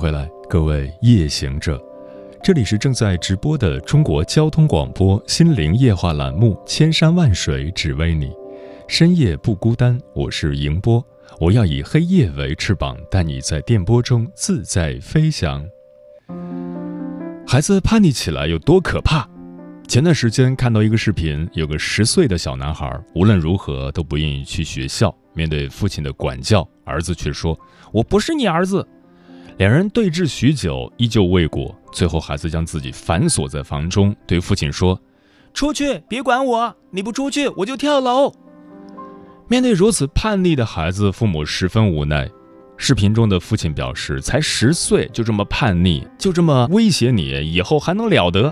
回来，各位夜行者，这里是正在直播的中国交通广播心灵夜话栏目《千山万水只为你》，深夜不孤单，我是迎波，我要以黑夜为翅膀，带你在电波中自在飞翔。孩子叛逆起来有多可怕？前段时间看到一个视频，有个十岁的小男孩，无论如何都不愿意去学校，面对父亲的管教，儿子却说：“我不是你儿子。”两人对峙许久，依旧未果。最后，孩子将自己反锁在房中，对父亲说：“出去，别管我！你不出去，我就跳楼。”面对如此叛逆的孩子，父母十分无奈。视频中的父亲表示：“才十岁就这么叛逆，就这么威胁你，以后还能了得？”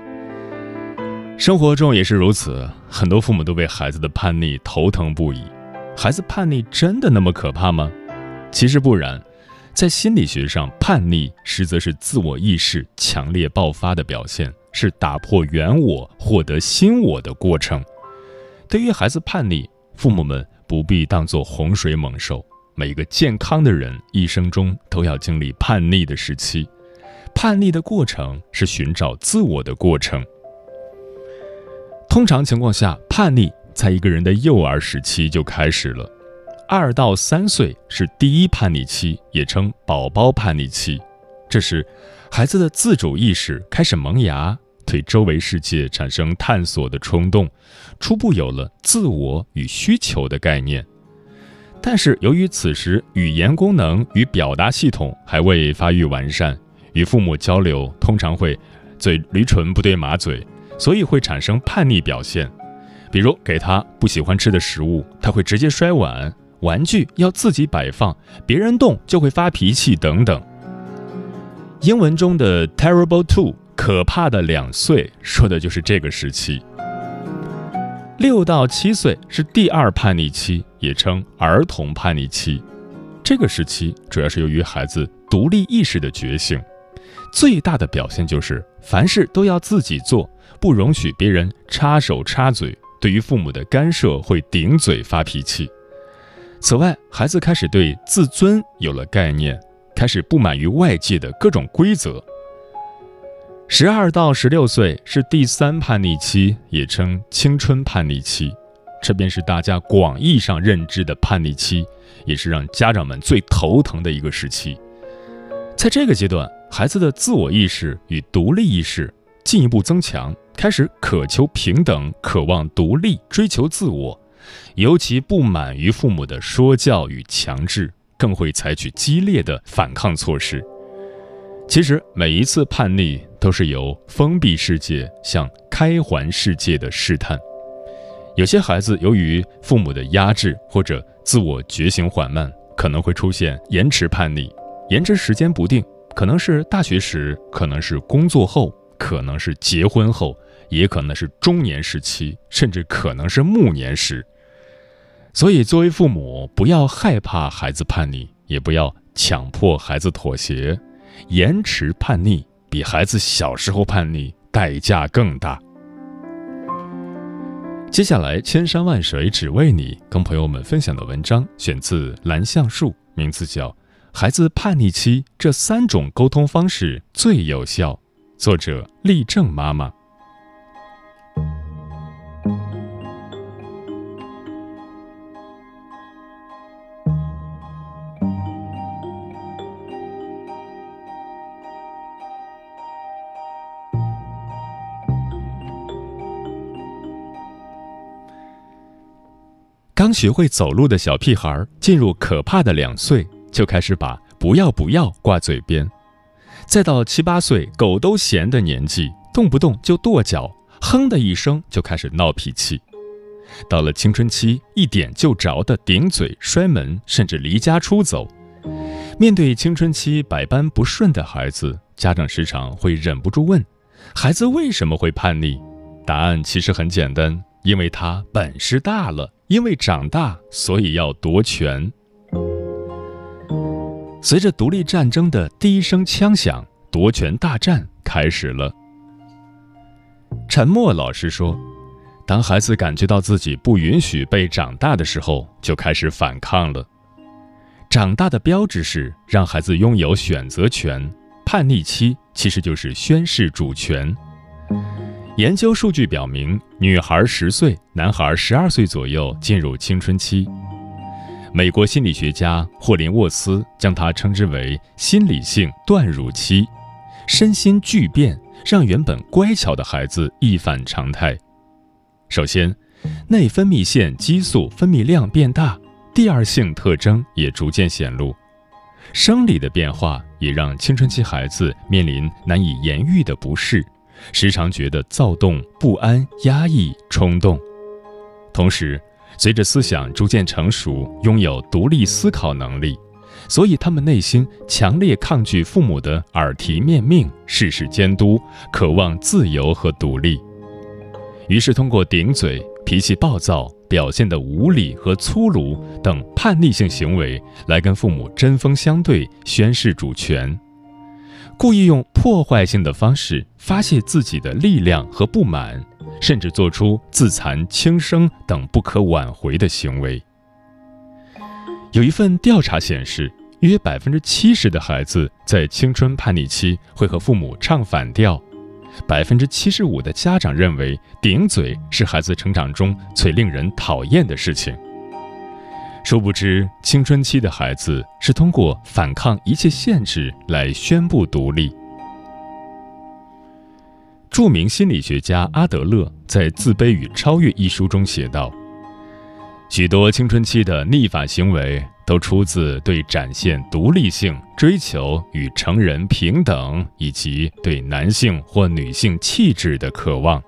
生活中也是如此，很多父母都为孩子的叛逆头疼不已。孩子叛逆真的那么可怕吗？其实不然。在心理学上，叛逆实则是自我意识强烈爆发的表现，是打破原我、获得新我的过程。对于孩子叛逆，父母们不必当作洪水猛兽。每个健康的人一生中都要经历叛逆的时期，叛逆的过程是寻找自我的过程。通常情况下，叛逆在一个人的幼儿时期就开始了。二到三岁是第一叛逆期，也称宝宝叛逆期。这时，孩子的自主意识开始萌芽，对周围世界产生探索的冲动，初步有了自我与需求的概念。但是，由于此时语言功能与表达系统还未发育完善，与父母交流通常会嘴驴唇不对马嘴，所以会产生叛逆表现。比如，给他不喜欢吃的食物，他会直接摔碗。玩具要自己摆放，别人动就会发脾气等等。英文中的 “terrible two” 可怕的两岁，说的就是这个时期。六到七岁是第二叛逆期，也称儿童叛逆期。这个时期主要是由于孩子独立意识的觉醒，最大的表现就是凡事都要自己做，不容许别人插手插嘴，对于父母的干涉会顶嘴发脾气。此外，孩子开始对自尊有了概念，开始不满于外界的各种规则。十二到十六岁是第三叛逆期，也称青春叛逆期，这便是大家广义上认知的叛逆期，也是让家长们最头疼的一个时期。在这个阶段，孩子的自我意识与独立意识进一步增强，开始渴求平等，渴望独立，追求自我。尤其不满于父母的说教与强制，更会采取激烈的反抗措施。其实每一次叛逆都是由封闭世界向开环世界的试探。有些孩子由于父母的压制或者自我觉醒缓慢，可能会出现延迟叛逆，延迟时间不定，可能是大学时，可能是工作后，可能是结婚后，也可能是中年时期，甚至可能是暮年时。所以，作为父母，不要害怕孩子叛逆，也不要强迫孩子妥协。延迟叛逆比孩子小时候叛逆代价更大。接下来，千山万水只为你，跟朋友们分享的文章选自蓝橡树，名字叫《孩子叛逆期这三种沟通方式最有效》，作者立正妈妈。刚学会走路的小屁孩进入可怕的两岁，就开始把“不要不要”挂嘴边；再到七八岁狗都嫌的年纪，动不动就跺脚，哼的一声就开始闹脾气；到了青春期，一点就着的顶嘴、摔门，甚至离家出走。面对青春期百般不顺的孩子，家长时常会忍不住问：孩子为什么会叛逆？答案其实很简单，因为他本事大了，因为长大，所以要夺权。随着独立战争的第一声枪响，夺权大战开始了。沉默老师说：“当孩子感觉到自己不允许被长大的时候，就开始反抗了。”长大的标志是让孩子拥有选择权，叛逆期其实就是宣示主权。研究数据表明，女孩十岁，男孩十二岁左右进入青春期。美国心理学家霍林沃斯将它称之为“心理性断乳期”，身心巨变让原本乖巧的孩子一反常态。首先，内分泌腺激素分泌量变大。第二性特征也逐渐显露，生理的变化也让青春期孩子面临难以言喻的不适，时常觉得躁动不安、压抑、冲动。同时，随着思想逐渐成熟，拥有独立思考能力，所以他们内心强烈抗拒父母的耳提面命、事事监督，渴望自由和独立。于是，通过顶嘴、脾气暴躁。表现的无理和粗鲁等叛逆性行为，来跟父母针锋相对，宣示主权；故意用破坏性的方式发泄自己的力量和不满，甚至做出自残、轻生等不可挽回的行为。有一份调查显示，约百分之七十的孩子在青春叛逆期会和父母唱反调。百分之七十五的家长认为，顶嘴是孩子成长中最令人讨厌的事情。殊不知，青春期的孩子是通过反抗一切限制来宣布独立。著名心理学家阿德勒在《自卑与超越》一书中写道：“许多青春期的逆反行为。”都出自对展现独立性、追求与成人平等，以及对男性或女性气质的渴望。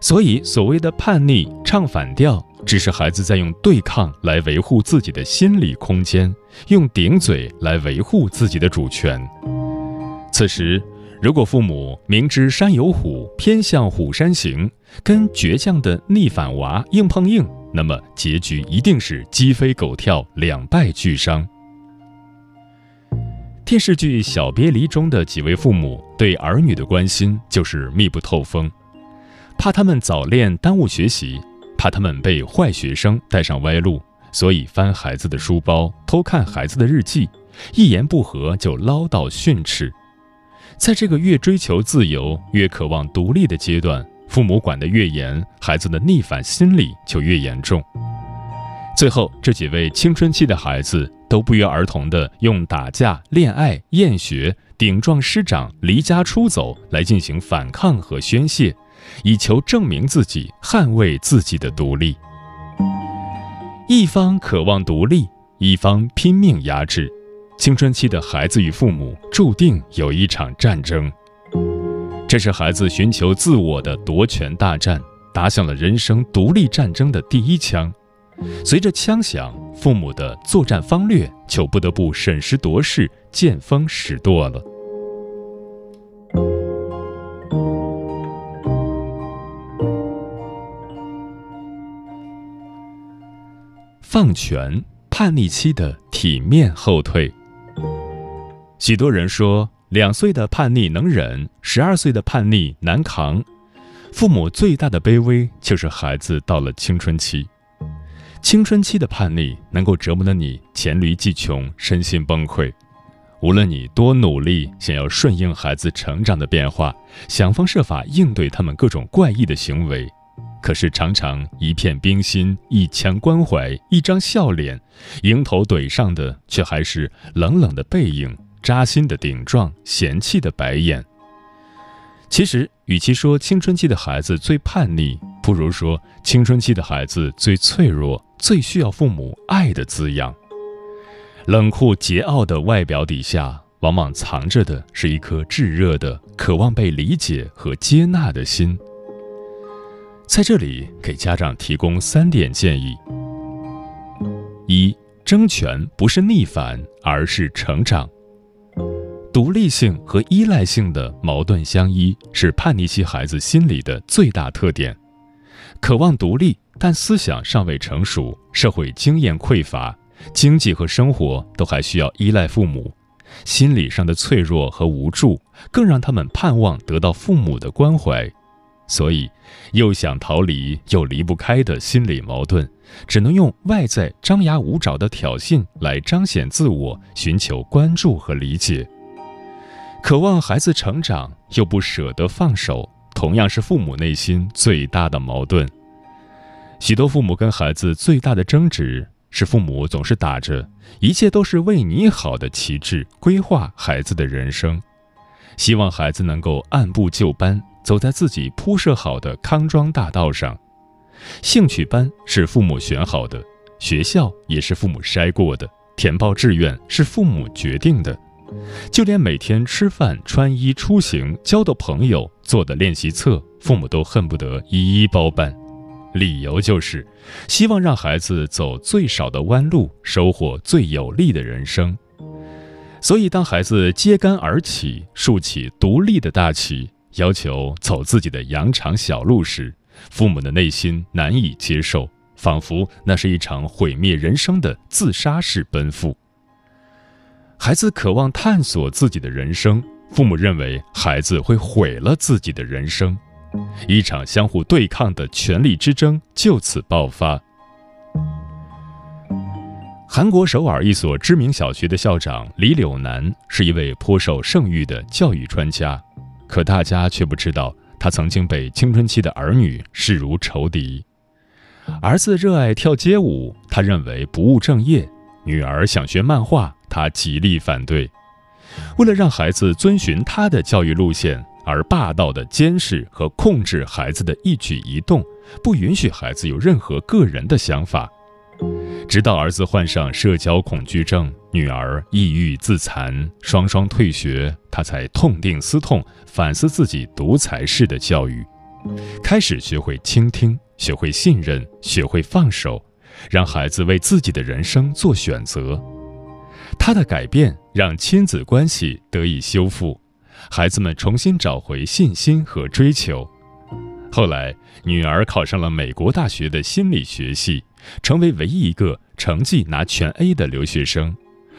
所以，所谓的叛逆、唱反调，只是孩子在用对抗来维护自己的心理空间，用顶嘴来维护自己的主权。此时，如果父母明知山有虎，偏向虎山行，跟倔强的逆反娃硬碰硬。那么结局一定是鸡飞狗跳，两败俱伤。电视剧《小别离》中的几位父母对儿女的关心就是密不透风，怕他们早恋耽误学习，怕他们被坏学生带上歪路，所以翻孩子的书包，偷看孩子的日记，一言不合就唠叨训斥。在这个越追求自由、越渴望独立的阶段。父母管得越严，孩子的逆反心理就越严重。最后，这几位青春期的孩子都不约而同地用打架、恋爱、厌学、顶撞师长、离家出走来进行反抗和宣泄，以求证明自己、捍卫自己的独立。一方渴望独立，一方拼命压制，青春期的孩子与父母注定有一场战争。这是孩子寻求自我的夺权大战，打响了人生独立战争的第一枪。随着枪响，父母的作战方略就不得不审时度势、见风使舵了。放权，叛逆期的体面后退。许多人说。两岁的叛逆能忍，十二岁的叛逆难扛。父母最大的卑微就是孩子到了青春期，青春期的叛逆能够折磨得你黔驴技穷，身心崩溃。无论你多努力，想要顺应孩子成长的变化，想方设法应对他们各种怪异的行为，可是常常一片冰心，一腔关怀，一张笑脸，迎头怼上的却还是冷冷的背影。扎心的顶撞，嫌弃的白眼。其实，与其说青春期的孩子最叛逆，不如说青春期的孩子最脆弱，最需要父母爱的滋养。冷酷桀骜的外表底下，往往藏着的是一颗炙热的、渴望被理解和接纳的心。在这里，给家长提供三点建议：一、争权不是逆反，而是成长。独立性和依赖性的矛盾相依，是叛逆期孩子心理的最大特点。渴望独立，但思想尚未成熟，社会经验匮乏，经济和生活都还需要依赖父母，心理上的脆弱和无助，更让他们盼望得到父母的关怀。所以，又想逃离又离不开的心理矛盾，只能用外在张牙舞爪的挑衅来彰显自我，寻求关注和理解。渴望孩子成长，又不舍得放手，同样是父母内心最大的矛盾。许多父母跟孩子最大的争执是，父母总是打着“一切都是为你好”的旗帜规划孩子的人生，希望孩子能够按部就班。走在自己铺设好的康庄大道上，兴趣班是父母选好的，学校也是父母筛过的，填报志愿是父母决定的，就连每天吃饭、穿衣、出行、交的朋友、做的练习册，父母都恨不得一一包办，理由就是希望让孩子走最少的弯路，收获最有利的人生。所以，当孩子揭竿而起，竖起独立的大旗。要求走自己的羊肠小路时，父母的内心难以接受，仿佛那是一场毁灭人生的自杀式奔赴。孩子渴望探索自己的人生，父母认为孩子会毁了自己的人生，一场相互对抗的权力之争就此爆发。韩国首尔一所知名小学的校长李柳南是一位颇受盛誉的教育专家。可大家却不知道，他曾经被青春期的儿女视如仇敌。儿子热爱跳街舞，他认为不务正业；女儿想学漫画，他极力反对。为了让孩子遵循他的教育路线，而霸道的监视和控制孩子的一举一动，不允许孩子有任何个人的想法。直到儿子患上社交恐惧症，女儿抑郁自残，双双退学，他才痛定思痛，反思自己独裁式的教育，开始学会倾听，学会信任，学会放手，让孩子为自己的人生做选择。他的改变让亲子关系得以修复，孩子们重新找回信心和追求。后来，女儿考上了美国大学的心理学系。成为唯一一个成绩拿全 A 的留学生，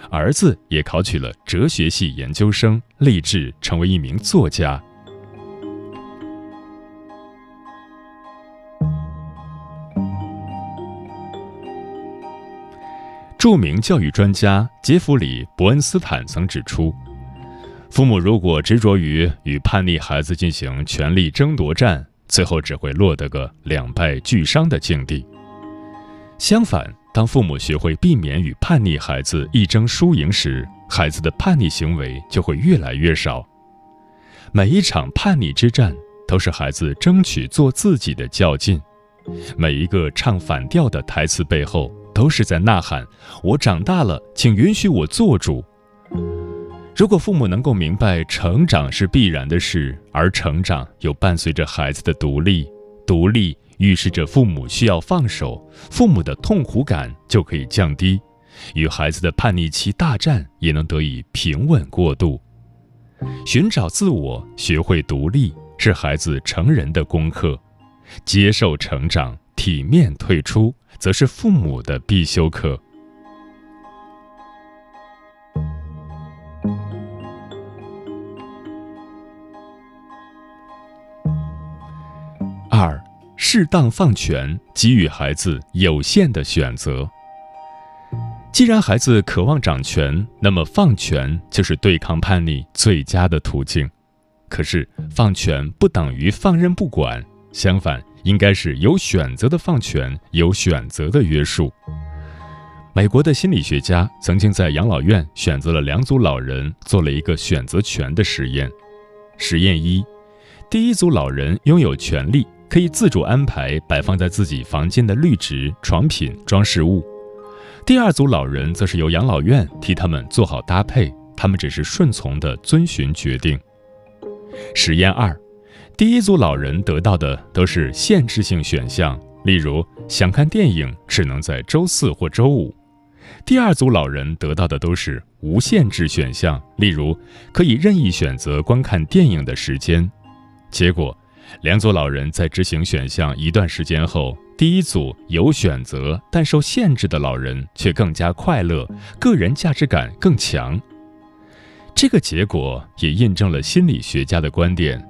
儿子也考取了哲学系研究生，立志成为一名作家。著名教育专家杰弗里·伯恩斯坦曾指出，父母如果执着于与叛逆孩子进行权力争夺战，最后只会落得个两败俱伤的境地。相反，当父母学会避免与叛逆孩子一争输赢时，孩子的叛逆行为就会越来越少。每一场叛逆之战都是孩子争取做自己的较劲，每一个唱反调的台词背后都是在呐喊：“我长大了，请允许我做主。”如果父母能够明白成长是必然的事，而成长又伴随着孩子的独立，独立。预示着父母需要放手，父母的痛苦感就可以降低，与孩子的叛逆期大战也能得以平稳过渡。寻找自我，学会独立，是孩子成人的功课；接受成长，体面退出，则是父母的必修课。适当放权，给予孩子有限的选择。既然孩子渴望掌权，那么放权就是对抗叛逆最佳的途径。可是，放权不等于放任不管，相反，应该是有选择的放权，有选择的约束。美国的心理学家曾经在养老院选择了两组老人，做了一个选择权的实验。实验一，第一组老人拥有权利。可以自主安排摆放在自己房间的绿植、床品、装饰物。第二组老人则是由养老院替他们做好搭配，他们只是顺从地遵循决定。实验二，第一组老人得到的都是限制性选项，例如想看电影只能在周四或周五；第二组老人得到的都是无限制选项，例如可以任意选择观看电影的时间。结果，两组老人在执行选项一段时间后，第一组有选择但受限制的老人却更加快乐，个人价值感更强。这个结果也印证了心理学家的观点：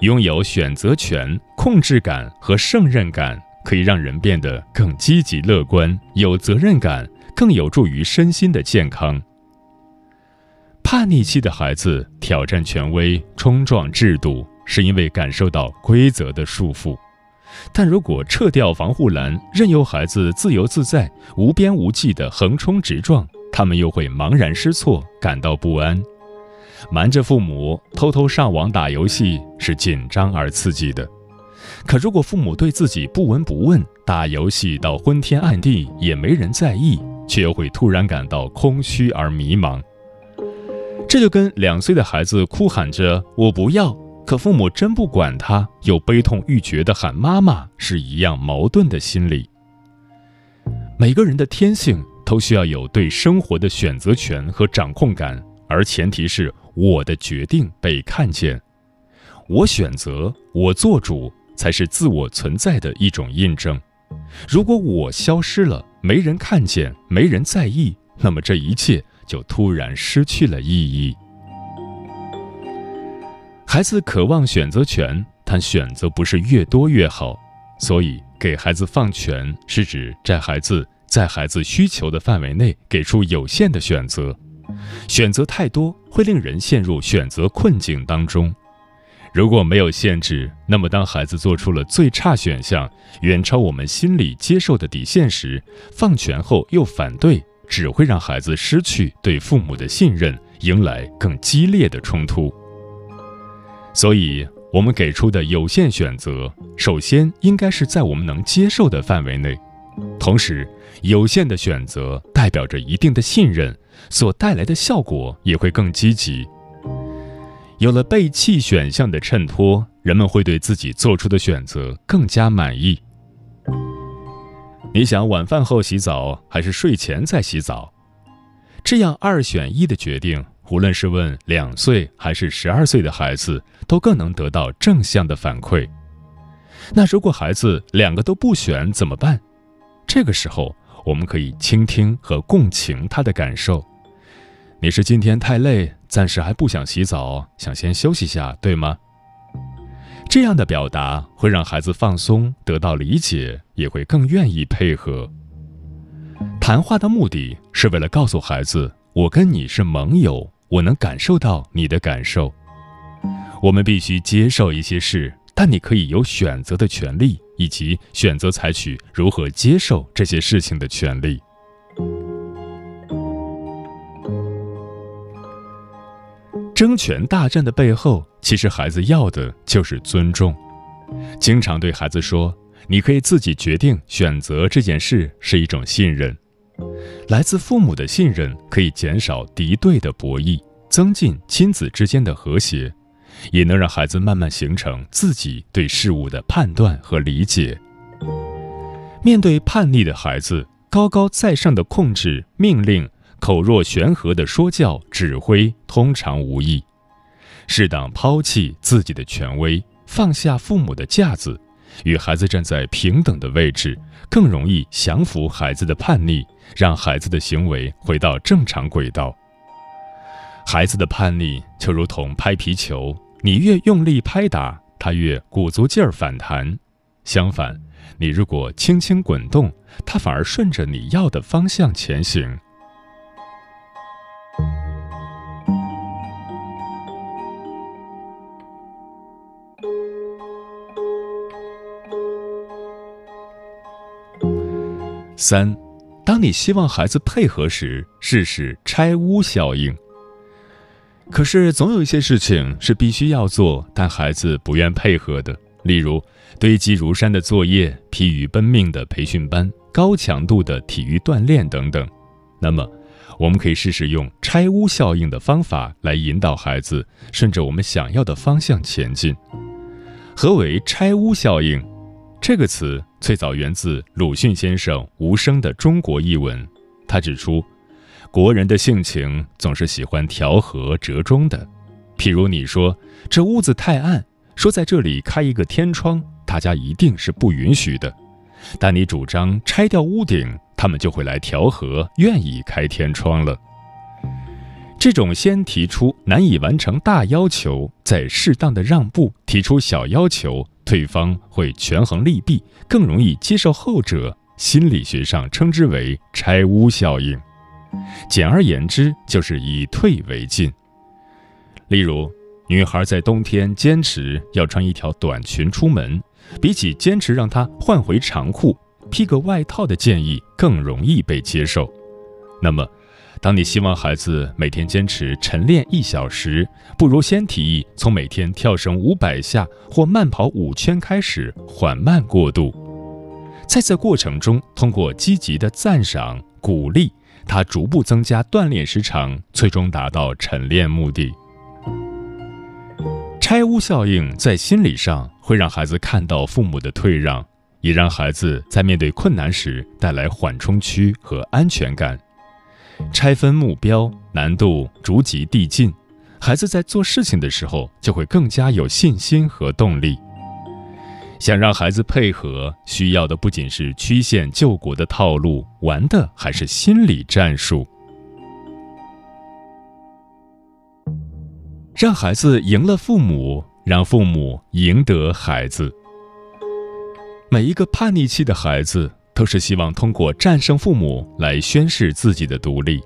拥有选择权、控制感和胜任感，可以让人变得更积极乐观、有责任感。更有助于身心的健康。叛逆期的孩子挑战权威、冲撞制度，是因为感受到规则的束缚；但如果撤掉防护栏，任由孩子自由自在、无边无际的横冲直撞，他们又会茫然失措，感到不安。瞒着父母偷偷上网打游戏是紧张而刺激的，可如果父母对自己不闻不问，打游戏到昏天暗地也没人在意。却又会突然感到空虚而迷茫，这就跟两岁的孩子哭喊着“我不要”，可父母真不管他，又悲痛欲绝地喊“妈妈”是一样矛盾的心理。每个人的天性都需要有对生活的选择权和掌控感，而前提是我的决定被看见，我选择，我做主，才是自我存在的一种印证。如果我消失了，没人看见，没人在意，那么这一切就突然失去了意义。孩子渴望选择权，但选择不是越多越好，所以给孩子放权是指在孩子在孩子需求的范围内给出有限的选择，选择太多会令人陷入选择困境当中。如果没有限制，那么当孩子做出了最差选项，远超我们心里接受的底线时，放权后又反对，只会让孩子失去对父母的信任，迎来更激烈的冲突。所以，我们给出的有限选择，首先应该是在我们能接受的范围内，同时，有限的选择代表着一定的信任，所带来的效果也会更积极。有了被弃选项的衬托，人们会对自己做出的选择更加满意。你想晚饭后洗澡还是睡前再洗澡？这样二选一的决定，无论是问两岁还是十二岁的孩子，都更能得到正向的反馈。那如果孩子两个都不选怎么办？这个时候，我们可以倾听和共情他的感受。你是今天太累？暂时还不想洗澡，想先休息下，对吗？这样的表达会让孩子放松，得到理解，也会更愿意配合。谈话的目的是为了告诉孩子，我跟你是盟友，我能感受到你的感受。我们必须接受一些事，但你可以有选择的权利，以及选择采取如何接受这些事情的权利。争权大战的背后，其实孩子要的就是尊重。经常对孩子说：“你可以自己决定选择这件事”，是一种信任。来自父母的信任可以减少敌对的博弈，增进亲子之间的和谐，也能让孩子慢慢形成自己对事物的判断和理解。面对叛逆的孩子，高高在上的控制命令。口若悬河的说教指挥通常无益，适当抛弃自己的权威，放下父母的架子，与孩子站在平等的位置，更容易降服孩子的叛逆，让孩子的行为回到正常轨道。孩子的叛逆就如同拍皮球，你越用力拍打，他越鼓足劲儿反弹；相反，你如果轻轻滚动，他反而顺着你要的方向前行。三，当你希望孩子配合时，试试拆屋效应。可是，总有一些事情是必须要做，但孩子不愿配合的，例如堆积如山的作业、疲于奔命的培训班、高强度的体育锻炼等等。那么，我们可以试试用拆屋效应的方法来引导孩子顺着我们想要的方向前进。何为拆屋效应？这个词最早源自鲁迅先生无声的中国译文，他指出，国人的性情总是喜欢调和折中的。譬如你说这屋子太暗，说在这里开一个天窗，大家一定是不允许的。但你主张拆掉屋顶，他们就会来调和，愿意开天窗了。这种先提出难以完成大要求，再适当的让步，提出小要求，对方会权衡利弊，更容易接受后者。心理学上称之为“拆屋效应”。简而言之，就是以退为进。例如，女孩在冬天坚持要穿一条短裙出门，比起坚持让她换回长裤、披个外套的建议更容易被接受。那么，当你希望孩子每天坚持晨练一小时，不如先提议从每天跳绳五百下或慢跑五圈开始，缓慢过渡。在这过程中，通过积极的赞赏、鼓励，他逐步增加锻炼时长，最终达到晨练目的。拆屋效应在心理上会让孩子看到父母的退让，也让孩子在面对困难时带来缓冲区和安全感。拆分目标，难度逐级递进，孩子在做事情的时候就会更加有信心和动力。想让孩子配合，需要的不仅是曲线救国的套路，玩的还是心理战术。让孩子赢了父母，让父母赢得孩子。每一个叛逆期的孩子。都是希望通过战胜父母来宣示自己的独立。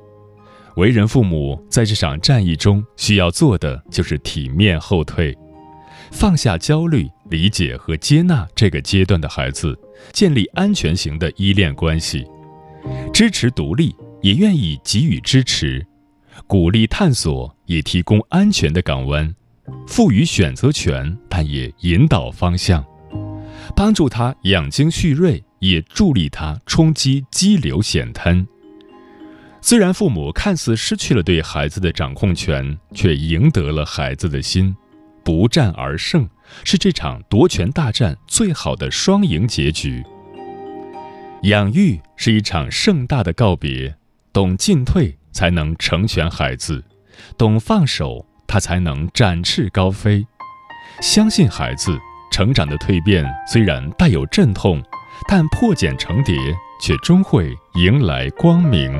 为人父母在这场战役中需要做的就是体面后退，放下焦虑，理解和接纳这个阶段的孩子，建立安全型的依恋关系，支持独立，也愿意给予支持，鼓励探索，也提供安全的港湾，赋予选择权，但也引导方向，帮助他养精蓄锐。也助力他冲击激流险滩。虽然父母看似失去了对孩子的掌控权，却赢得了孩子的心。不战而胜是这场夺权大战最好的双赢结局。养育是一场盛大的告别，懂进退才能成全孩子，懂放手他才能展翅高飞。相信孩子成长的蜕变虽然带有阵痛。但破茧成蝶，却终会迎来光明。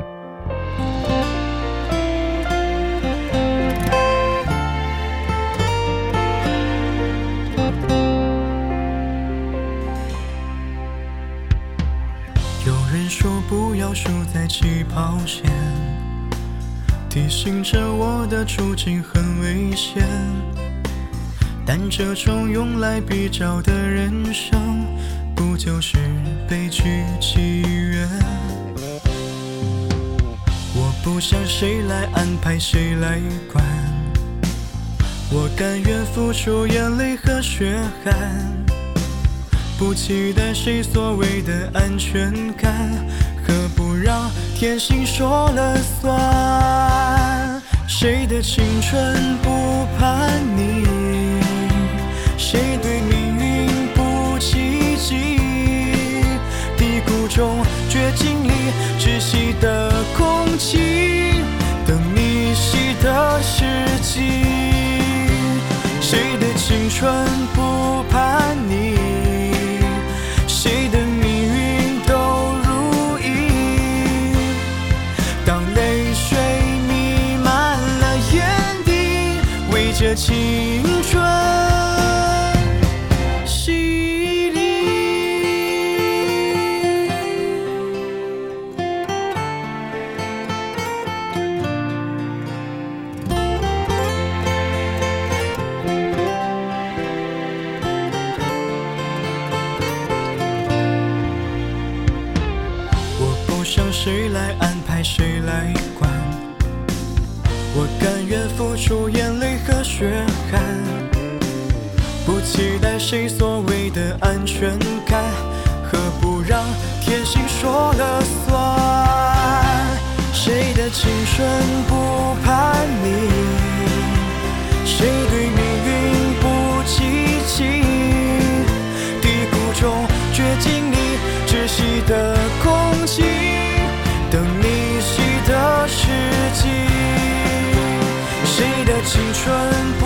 有人说不要输在起跑线，提醒着我的处境很危险，但这种用来比较的人生。不就是悲剧起源？我不想谁来安排，谁来管。我甘愿付出眼泪和血汗，不期待谁所谓的安全感，何不让天性说了算？谁的青春不叛逆？中绝境里窒息的空气，等你习的时机。谁的青春不叛逆？谁的命运都如意？当泪水弥漫了眼底，为这青谁所谓的安全感，何不让天性说了算？谁的青春不叛逆？谁对命运不积极？低谷中绝境里窒息的空气。等你。息的时机，谁的青春不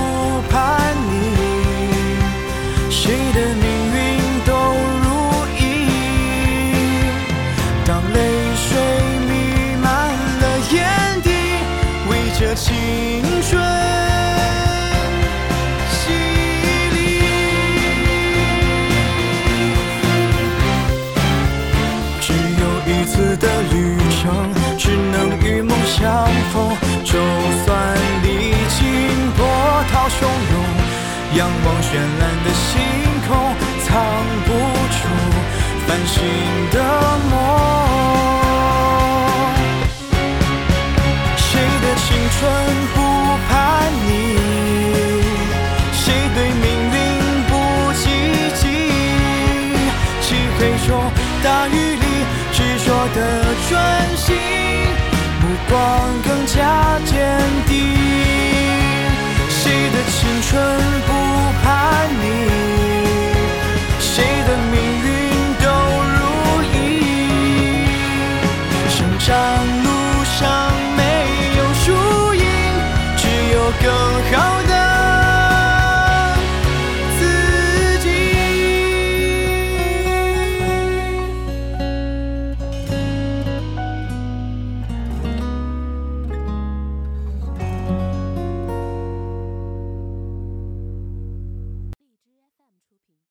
相逢。就算历经波涛汹涌，仰望绚烂的星空，藏不住繁星的梦。谁的青春不叛逆？谁对命运不积极？漆黑中，大雨里，执着的专心，目光更加坚定。谁的青春不